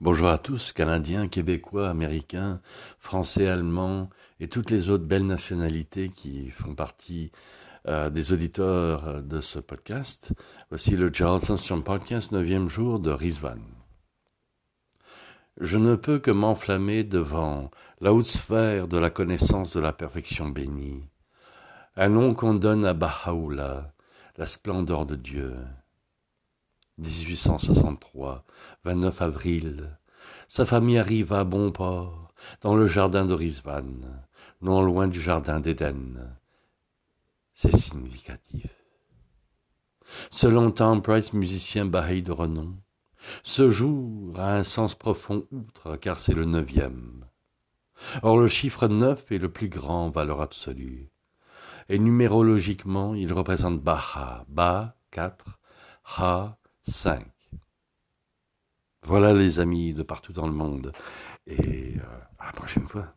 Bonjour à tous, Canadiens, Québécois, Américains, Français, Allemands et toutes les autres belles nationalités qui font partie euh, des auditeurs euh, de ce podcast. Voici le Charles Ascension Podcast, neuvième jour de Rizvan. Je ne peux que m'enflammer devant la haute sphère de la connaissance de la perfection bénie, un nom qu'on donne à Baha'u'llah, la splendeur de Dieu. 1863, 29 avril. Sa famille arrive à bon port, dans le jardin de Rizvan, non loin du jardin d'Éden. C'est significatif. Selon Tom Price, musicien bahaï de renom, ce jour a un sens profond outre, car c'est le neuvième. Or le chiffre neuf est le plus grand valeur absolue. Et numérologiquement, il représente Baha, Ba, quatre, Ha, 5. Voilà les amis de partout dans le monde. Et euh, à la prochaine fois.